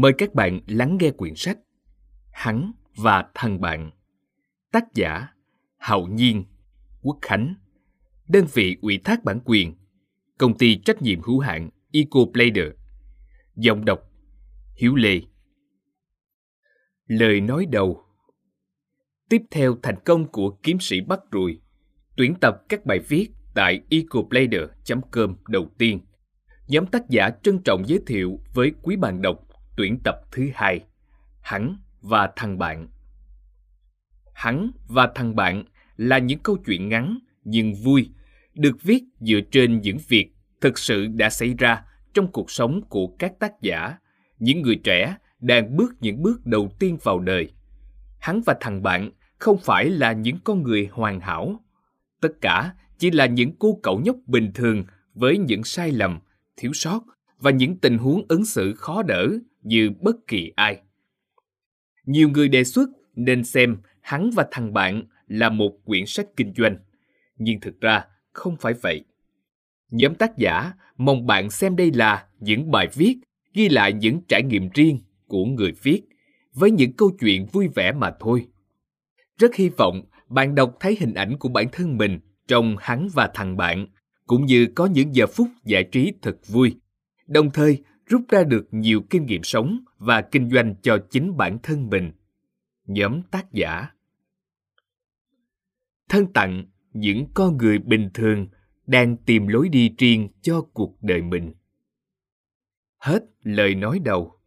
Mời các bạn lắng nghe quyển sách Hắn và thằng bạn. Tác giả Hậu Nhiên, Quốc Khánh. Đơn vị ủy thác bản quyền, Công ty trách nhiệm hữu hạn EcoBlader Giọng đọc Hiếu Lê. Lời nói đầu. Tiếp theo thành công của kiếm sĩ Bắc Rùi, Tuyển tập các bài viết tại ecoplayer.com đầu tiên. Nhóm tác giả trân trọng giới thiệu với quý bạn đọc tuyển tập thứ hai Hắn và thằng bạn Hắn và thằng bạn là những câu chuyện ngắn nhưng vui được viết dựa trên những việc thực sự đã xảy ra trong cuộc sống của các tác giả, những người trẻ đang bước những bước đầu tiên vào đời. Hắn và thằng bạn không phải là những con người hoàn hảo. Tất cả chỉ là những cô cậu nhóc bình thường với những sai lầm, thiếu sót và những tình huống ứng xử khó đỡ như bất kỳ ai. Nhiều người đề xuất nên xem hắn và thằng bạn là một quyển sách kinh doanh, nhưng thực ra không phải vậy. Nhóm tác giả mong bạn xem đây là những bài viết ghi lại những trải nghiệm riêng của người viết với những câu chuyện vui vẻ mà thôi. Rất hy vọng bạn đọc thấy hình ảnh của bản thân mình trong hắn và thằng bạn, cũng như có những giờ phút giải trí thật vui, đồng thời rút ra được nhiều kinh nghiệm sống và kinh doanh cho chính bản thân mình. Nhóm tác giả Thân tặng những con người bình thường đang tìm lối đi riêng cho cuộc đời mình. Hết lời nói đầu.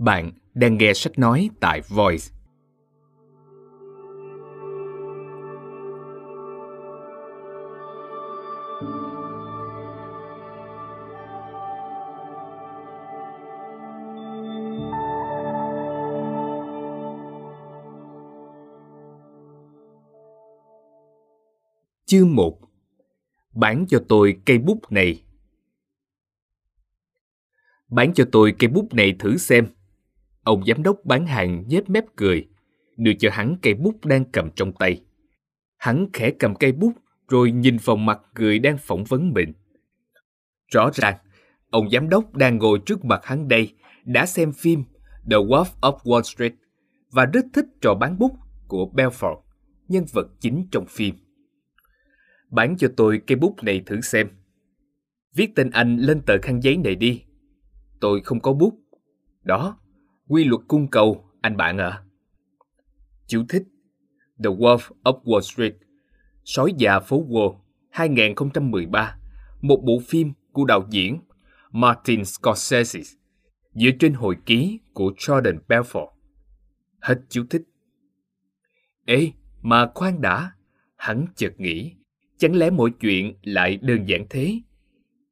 Bạn đang nghe sách nói tại Voice. Chương 1 Bán cho tôi cây bút này. Bán cho tôi cây bút này thử xem. Ông giám đốc bán hàng nhếch mép cười, đưa cho hắn cây bút đang cầm trong tay. Hắn khẽ cầm cây bút rồi nhìn vào mặt người đang phỏng vấn mình. Rõ ràng, ông giám đốc đang ngồi trước mặt hắn đây đã xem phim The Wolf of Wall Street và rất thích trò bán bút của Belfort, nhân vật chính trong phim. Bán cho tôi cây bút này thử xem. Viết tên anh lên tờ khăn giấy này đi. Tôi không có bút. Đó, quy luật cung cầu, anh bạn ạ. À. Chú thích The Wolf of Wall Street Sói già phố Wall 2013 Một bộ phim của đạo diễn Martin Scorsese dựa trên hồi ký của Jordan Belfort. Hết chú thích. Ê, mà khoan đã, hắn chợt nghĩ, chẳng lẽ mọi chuyện lại đơn giản thế?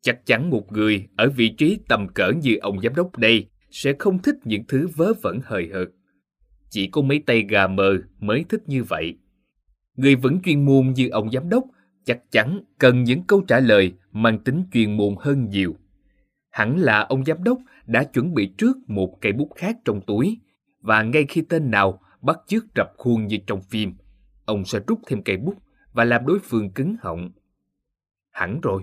Chắc chắn một người ở vị trí tầm cỡ như ông giám đốc đây sẽ không thích những thứ vớ vẩn hời hợt. Chỉ có mấy tay gà mờ mới thích như vậy. Người vẫn chuyên môn như ông giám đốc chắc chắn cần những câu trả lời mang tính chuyên môn hơn nhiều. Hẳn là ông giám đốc đã chuẩn bị trước một cây bút khác trong túi và ngay khi tên nào bắt chước rập khuôn như trong phim, ông sẽ rút thêm cây bút và làm đối phương cứng họng. Hẳn rồi,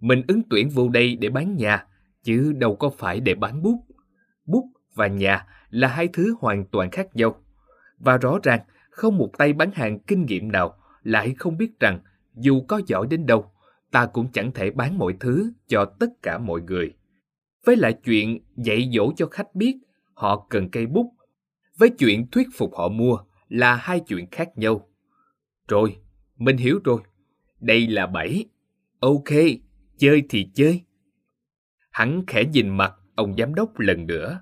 mình ứng tuyển vô đây để bán nhà, chứ đâu có phải để bán bút. Bút và nhà là hai thứ hoàn toàn khác nhau. Và rõ ràng, không một tay bán hàng kinh nghiệm nào lại không biết rằng dù có giỏi đến đâu, ta cũng chẳng thể bán mọi thứ cho tất cả mọi người. Với lại chuyện dạy dỗ cho khách biết họ cần cây bút, với chuyện thuyết phục họ mua là hai chuyện khác nhau. Rồi, mình hiểu rồi. Đây là bảy. Ok, chơi thì chơi. Hắn khẽ nhìn mặt ông giám đốc lần nữa.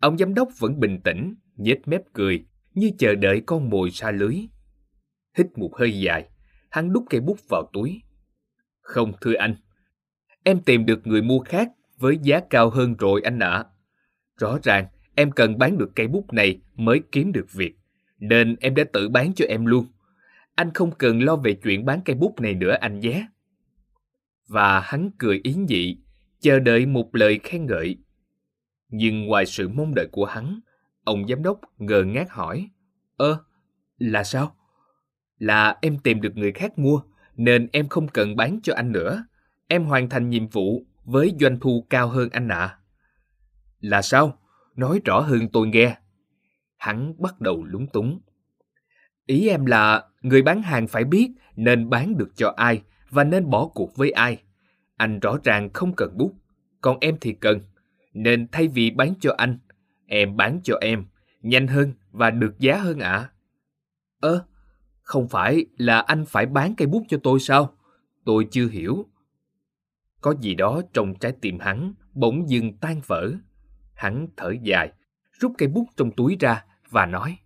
Ông giám đốc vẫn bình tĩnh, nhếch mép cười, như chờ đợi con mồi xa lưới. Hít một hơi dài, hắn đút cây bút vào túi. Không thưa anh, em tìm được người mua khác với giá cao hơn rồi anh ạ. Rõ ràng em cần bán được cây bút này mới kiếm được việc, nên em đã tự bán cho em luôn. Anh không cần lo về chuyện bán cây bút này nữa anh nhé. Và hắn cười ý nhị, chờ đợi một lời khen ngợi. Nhưng ngoài sự mong đợi của hắn, ông giám đốc ngờ ngác hỏi. Ơ, là sao? Là em tìm được người khác mua, nên em không cần bán cho anh nữa. Em hoàn thành nhiệm vụ với doanh thu cao hơn anh ạ. À. Là sao? Nói rõ hơn tôi nghe. Hắn bắt đầu lúng túng. Ý em là người bán hàng phải biết nên bán được cho ai và nên bỏ cuộc với ai. Anh rõ ràng không cần bút, còn em thì cần. Nên thay vì bán cho anh, em bán cho em, nhanh hơn và được giá hơn ạ. À? Ơ, không phải là anh phải bán cây bút cho tôi sao? Tôi chưa hiểu. Có gì đó trong trái tim hắn bỗng dưng tan vỡ. Hắn thở dài, rút cây bút trong túi ra và nói.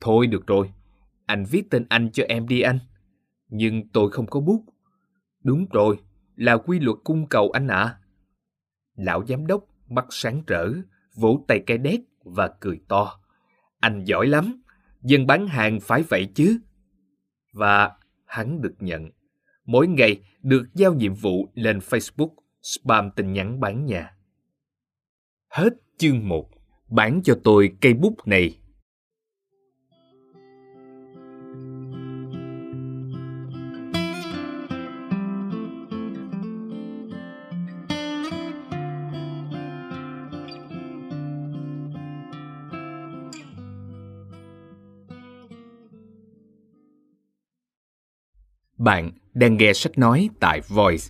Thôi được rồi, anh viết tên anh cho em đi anh. Nhưng tôi không có bút. Đúng rồi, là quy luật cung cầu anh ạ. À. Lão giám đốc mắt sáng rỡ, vỗ tay cái đét và cười to. Anh giỏi lắm, dân bán hàng phải vậy chứ. Và hắn được nhận. Mỗi ngày được giao nhiệm vụ lên Facebook spam tin nhắn bán nhà. Hết chương 1. Bán cho tôi cây bút này Bạn đang nghe sách nói tại Voice.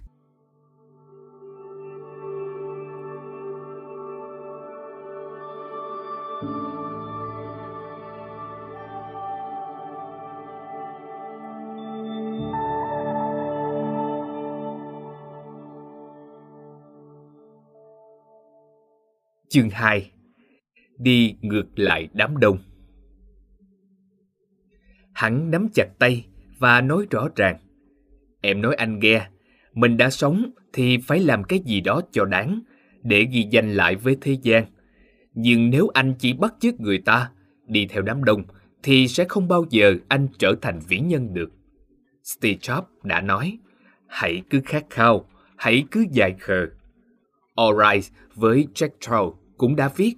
Chương 2 Đi ngược lại đám đông Hắn nắm chặt tay và nói rõ ràng. Em nói anh nghe, mình đã sống thì phải làm cái gì đó cho đáng, để ghi danh lại với thế gian. Nhưng nếu anh chỉ bắt chước người ta, đi theo đám đông, thì sẽ không bao giờ anh trở thành vĩ nhân được. Steve Jobs đã nói, hãy cứ khát khao, hãy cứ dài khờ. Alright với Jack Trout cũng đã viết,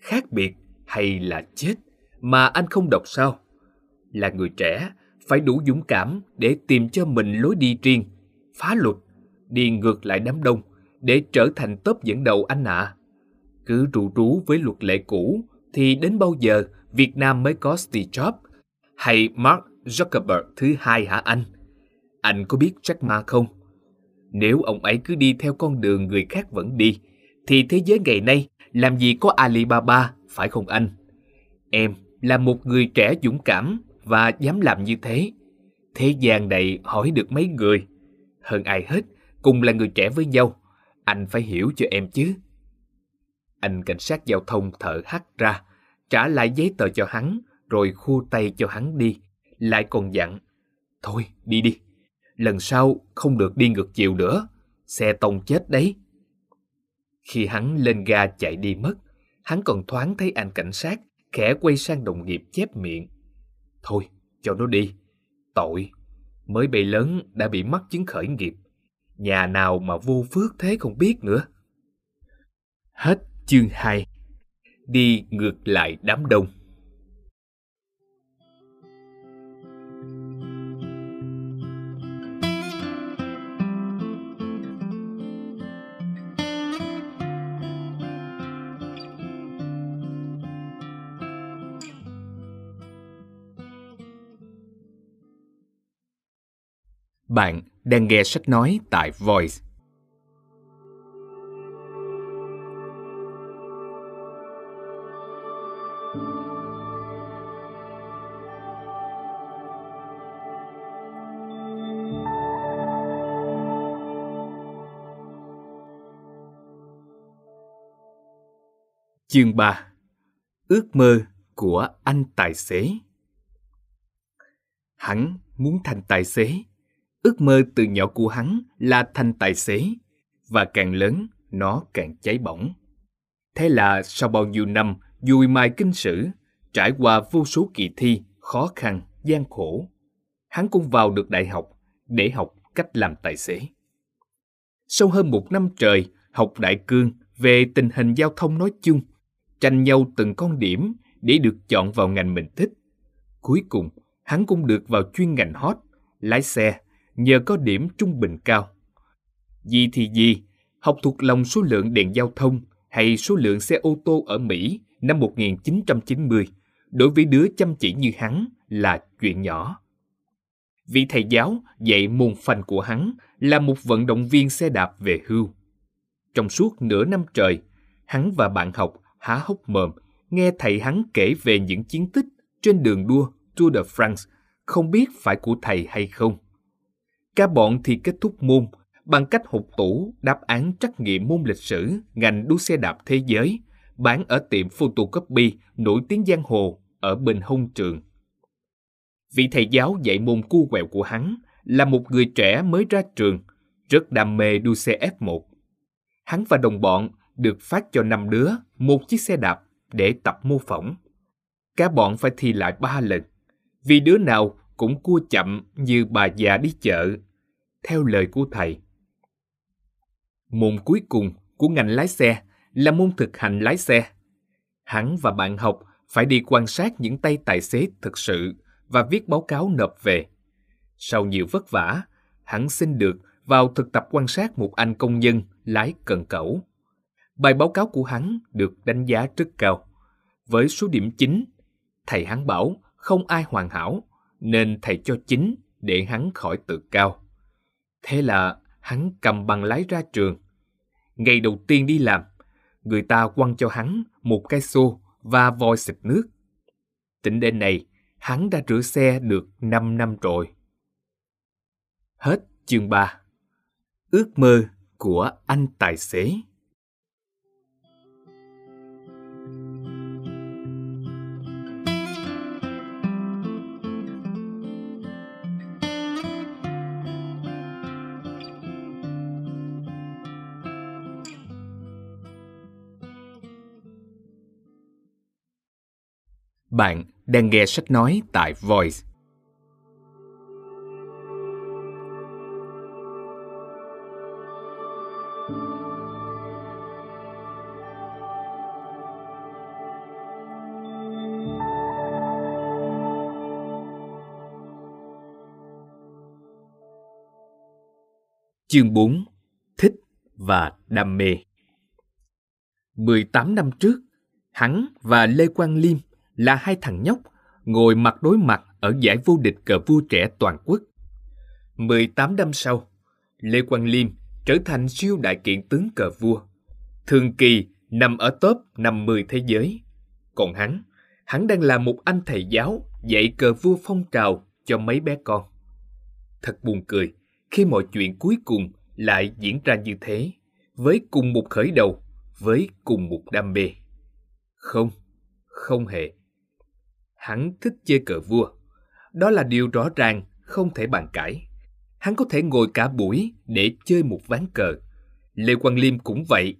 khác biệt hay là chết mà anh không đọc sao? Là người trẻ, phải đủ dũng cảm để tìm cho mình lối đi riêng, phá luật, đi ngược lại đám đông để trở thành top dẫn đầu anh ạ. À. Cứ rủ rú với luật lệ cũ thì đến bao giờ Việt Nam mới có Steve Jobs hay Mark Zuckerberg thứ hai hả anh? Anh có biết Jack Ma không? Nếu ông ấy cứ đi theo con đường người khác vẫn đi, thì thế giới ngày nay làm gì có Alibaba, phải không anh? Em là một người trẻ dũng cảm và dám làm như thế. Thế gian này hỏi được mấy người. Hơn ai hết, cùng là người trẻ với nhau. Anh phải hiểu cho em chứ. Anh cảnh sát giao thông thở hắt ra, trả lại giấy tờ cho hắn, rồi khu tay cho hắn đi. Lại còn dặn, thôi đi đi, lần sau không được đi ngược chiều nữa, xe tông chết đấy. Khi hắn lên ga chạy đi mất, hắn còn thoáng thấy anh cảnh sát khẽ quay sang đồng nghiệp chép miệng. Thôi, cho nó đi. Tội, mới bị lớn đã bị mắc chứng khởi nghiệp. Nhà nào mà vô phước thế không biết nữa. Hết chương 2 Đi ngược lại đám đông Bạn đang nghe sách nói tại Voice. Chương 3 Ước mơ của anh tài xế. Hắn muốn thành tài xế. Ước mơ từ nhỏ của hắn là thành tài xế. Và càng lớn, nó càng cháy bỏng. Thế là sau bao nhiêu năm dùi mài kinh sử, trải qua vô số kỳ thi, khó khăn, gian khổ, hắn cũng vào được đại học để học cách làm tài xế. Sau hơn một năm trời học đại cương về tình hình giao thông nói chung, tranh nhau từng con điểm để được chọn vào ngành mình thích. Cuối cùng, hắn cũng được vào chuyên ngành hot, lái xe, nhờ có điểm trung bình cao. Gì thì gì, học thuộc lòng số lượng đèn giao thông hay số lượng xe ô tô ở Mỹ năm 1990 đối với đứa chăm chỉ như hắn là chuyện nhỏ. Vị thầy giáo dạy môn phanh của hắn là một vận động viên xe đạp về hưu. Trong suốt nửa năm trời, hắn và bạn học há hốc mồm nghe thầy hắn kể về những chiến tích trên đường đua Tour de France, không biết phải của thầy hay không. Cả bọn thì kết thúc môn bằng cách hụt tủ đáp án trắc nghiệm môn lịch sử ngành đua xe đạp thế giới bán ở tiệm photocopy nổi tiếng giang hồ ở bên hông trường. Vị thầy giáo dạy môn cu quẹo của hắn là một người trẻ mới ra trường, rất đam mê đua xe F1. Hắn và đồng bọn được phát cho năm đứa một chiếc xe đạp để tập mô phỏng. Cả bọn phải thi lại ba lần, vì đứa nào cũng cua chậm như bà già đi chợ. Theo lời của thầy, Môn cuối cùng của ngành lái xe là môn thực hành lái xe. Hắn và bạn học phải đi quan sát những tay tài xế thực sự và viết báo cáo nộp về. Sau nhiều vất vả, hắn xin được vào thực tập quan sát một anh công nhân lái cần cẩu. Bài báo cáo của hắn được đánh giá rất cao. Với số điểm 9, thầy hắn bảo không ai hoàn hảo, nên thầy cho chính để hắn khỏi tự cao. Thế là hắn cầm bằng lái ra trường. Ngày đầu tiên đi làm, người ta quăng cho hắn một cái xô và vòi xịt nước. Tính đến này, hắn đã rửa xe được 5 năm rồi. Hết chương 3 Ước mơ của anh tài xế Bạn đang nghe sách nói tại Voice. Chương 4 Thích và đam mê 18 năm trước, hắn và Lê Quang Liêm là hai thằng nhóc ngồi mặt đối mặt ở giải vô địch cờ vua trẻ toàn quốc. 18 năm sau, Lê Quang Liêm trở thành siêu đại kiện tướng cờ vua. Thường kỳ nằm ở top 50 thế giới. Còn hắn, hắn đang là một anh thầy giáo dạy cờ vua phong trào cho mấy bé con. Thật buồn cười khi mọi chuyện cuối cùng lại diễn ra như thế, với cùng một khởi đầu, với cùng một đam mê. Không, không hề hắn thích chơi cờ vua. Đó là điều rõ ràng, không thể bàn cãi. Hắn có thể ngồi cả buổi để chơi một ván cờ. Lê Quang Liêm cũng vậy.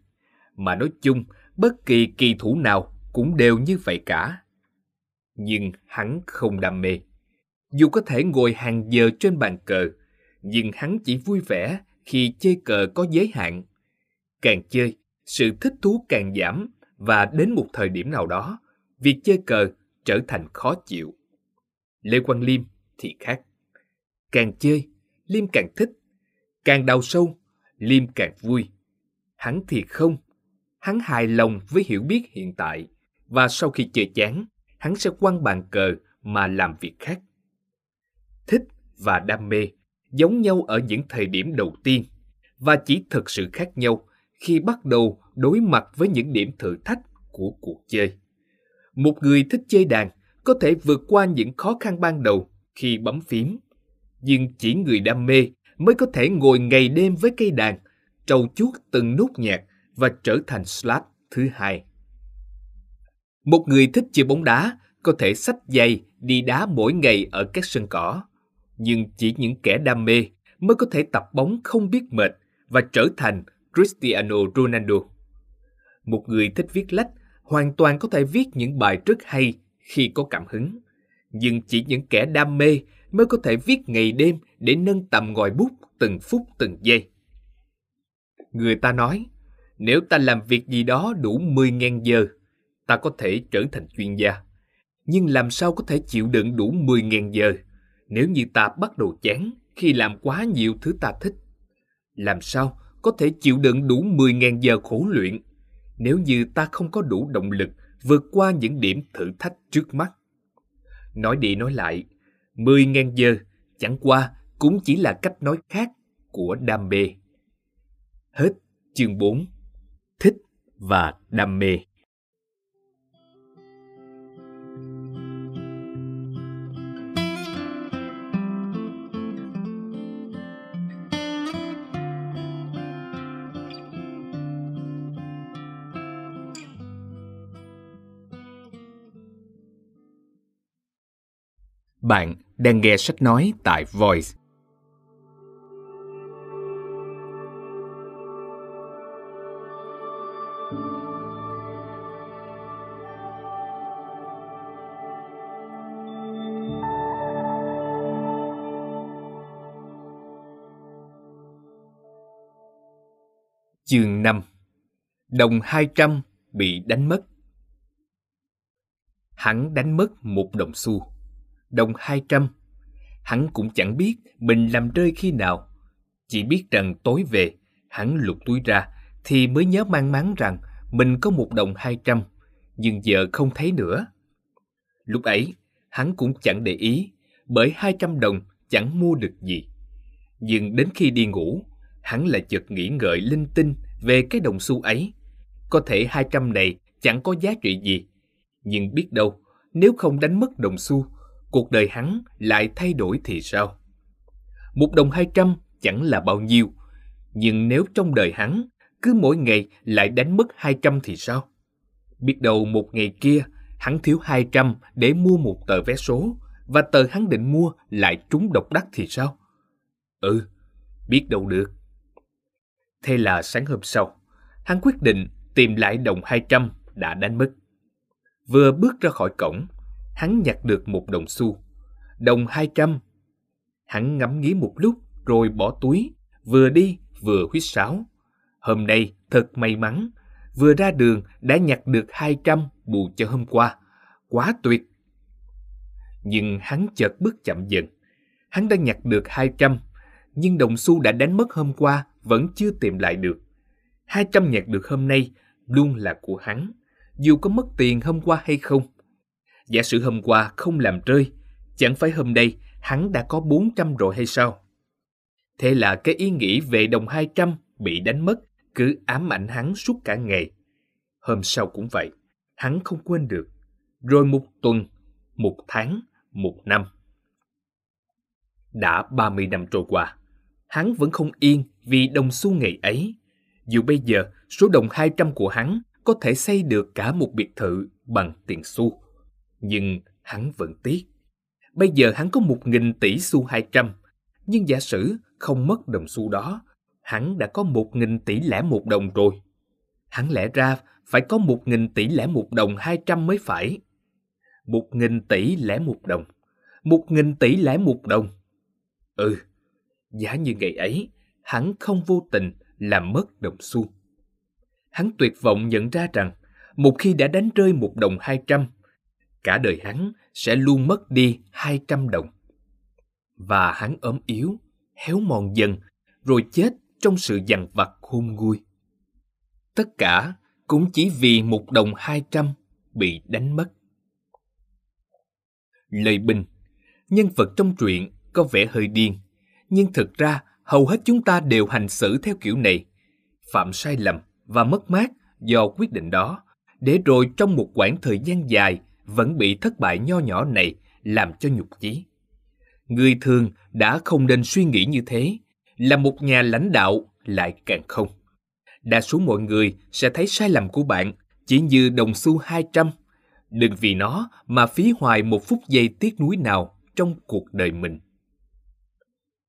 Mà nói chung, bất kỳ kỳ thủ nào cũng đều như vậy cả. Nhưng hắn không đam mê. Dù có thể ngồi hàng giờ trên bàn cờ, nhưng hắn chỉ vui vẻ khi chơi cờ có giới hạn. Càng chơi, sự thích thú càng giảm và đến một thời điểm nào đó, việc chơi cờ trở thành khó chịu. Lê Quang Liêm thì khác. Càng chơi, Liêm càng thích. Càng đào sâu, Liêm càng vui. Hắn thì không. Hắn hài lòng với hiểu biết hiện tại và sau khi chơi chán, hắn sẽ quăng bàn cờ mà làm việc khác. Thích và đam mê giống nhau ở những thời điểm đầu tiên và chỉ thực sự khác nhau khi bắt đầu đối mặt với những điểm thử thách của cuộc chơi. Một người thích chơi đàn có thể vượt qua những khó khăn ban đầu khi bấm phím. Nhưng chỉ người đam mê mới có thể ngồi ngày đêm với cây đàn, trầu chuốt từng nốt nhạc và trở thành slap thứ hai. Một người thích chơi bóng đá có thể xách giày đi đá mỗi ngày ở các sân cỏ. Nhưng chỉ những kẻ đam mê mới có thể tập bóng không biết mệt và trở thành Cristiano Ronaldo. Một người thích viết lách hoàn toàn có thể viết những bài rất hay khi có cảm hứng. Nhưng chỉ những kẻ đam mê mới có thể viết ngày đêm để nâng tầm ngòi bút từng phút từng giây. Người ta nói, nếu ta làm việc gì đó đủ 10.000 giờ, ta có thể trở thành chuyên gia. Nhưng làm sao có thể chịu đựng đủ 10.000 giờ nếu như ta bắt đầu chán khi làm quá nhiều thứ ta thích? Làm sao có thể chịu đựng đủ 10.000 giờ khổ luyện nếu như ta không có đủ động lực vượt qua những điểm thử thách trước mắt? Nói đi nói lại, 10.000 giờ chẳng qua cũng chỉ là cách nói khác của đam mê. Hết chương 4 Thích và đam mê Bạn đang nghe sách nói tại Voice. Chương 5 Đồng 200 bị đánh mất. Hắn đánh mất một đồng xu đồng 200. Hắn cũng chẳng biết mình làm rơi khi nào. Chỉ biết rằng tối về, hắn lục túi ra thì mới nhớ mang máng rằng mình có một đồng 200, nhưng giờ không thấy nữa. Lúc ấy, hắn cũng chẳng để ý, bởi 200 đồng chẳng mua được gì. Nhưng đến khi đi ngủ, hắn lại chợt nghĩ ngợi linh tinh về cái đồng xu ấy. Có thể 200 này chẳng có giá trị gì, nhưng biết đâu, nếu không đánh mất đồng xu cuộc đời hắn lại thay đổi thì sao? Một đồng hai trăm chẳng là bao nhiêu, nhưng nếu trong đời hắn cứ mỗi ngày lại đánh mất hai trăm thì sao? Biết đâu một ngày kia hắn thiếu hai trăm để mua một tờ vé số và tờ hắn định mua lại trúng độc đắc thì sao? Ừ, biết đâu được. Thế là sáng hôm sau, hắn quyết định tìm lại đồng hai trăm đã đánh mất. Vừa bước ra khỏi cổng, hắn nhặt được một đồng xu. Đồng hai trăm. Hắn ngắm nghía một lúc rồi bỏ túi, vừa đi vừa huýt sáo. Hôm nay thật may mắn, vừa ra đường đã nhặt được hai trăm bù cho hôm qua. Quá tuyệt! Nhưng hắn chợt bước chậm dần. Hắn đã nhặt được hai trăm, nhưng đồng xu đã đánh mất hôm qua vẫn chưa tìm lại được. Hai trăm nhặt được hôm nay luôn là của hắn, dù có mất tiền hôm qua hay không. Giả sử hôm qua không làm rơi, chẳng phải hôm nay hắn đã có 400 rồi hay sao? Thế là cái ý nghĩ về đồng 200 bị đánh mất cứ ám ảnh hắn suốt cả ngày. Hôm sau cũng vậy, hắn không quên được. Rồi một tuần, một tháng, một năm. Đã 30 năm trôi qua, hắn vẫn không yên vì đồng xu ngày ấy. Dù bây giờ số đồng 200 của hắn có thể xây được cả một biệt thự bằng tiền xu nhưng hắn vẫn tiếc. Bây giờ hắn có một nghìn tỷ xu hai trăm, nhưng giả sử không mất đồng xu đó, hắn đã có một nghìn tỷ lẻ một đồng rồi. Hắn lẽ ra phải có một nghìn tỷ lẻ một đồng hai trăm mới phải. Một nghìn tỷ lẻ một đồng. Một nghìn tỷ lẻ một đồng. Ừ, giá như ngày ấy, hắn không vô tình làm mất đồng xu. Hắn tuyệt vọng nhận ra rằng, một khi đã đánh rơi một đồng hai trăm, cả đời hắn sẽ luôn mất đi 200 đồng. Và hắn ốm yếu, héo mòn dần, rồi chết trong sự dằn vặt khôn nguôi. Tất cả cũng chỉ vì một đồng 200 bị đánh mất. Lời bình Nhân vật trong truyện có vẻ hơi điên, nhưng thực ra hầu hết chúng ta đều hành xử theo kiểu này. Phạm sai lầm và mất mát do quyết định đó, để rồi trong một quãng thời gian dài vẫn bị thất bại nho nhỏ này làm cho nhục chí. Người thường đã không nên suy nghĩ như thế, là một nhà lãnh đạo lại càng không. Đa số mọi người sẽ thấy sai lầm của bạn chỉ như đồng xu 200, Đừng vì nó mà phí hoài một phút giây tiếc nuối nào trong cuộc đời mình.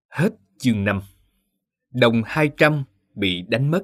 Hết chương 5 Đồng 200 bị đánh mất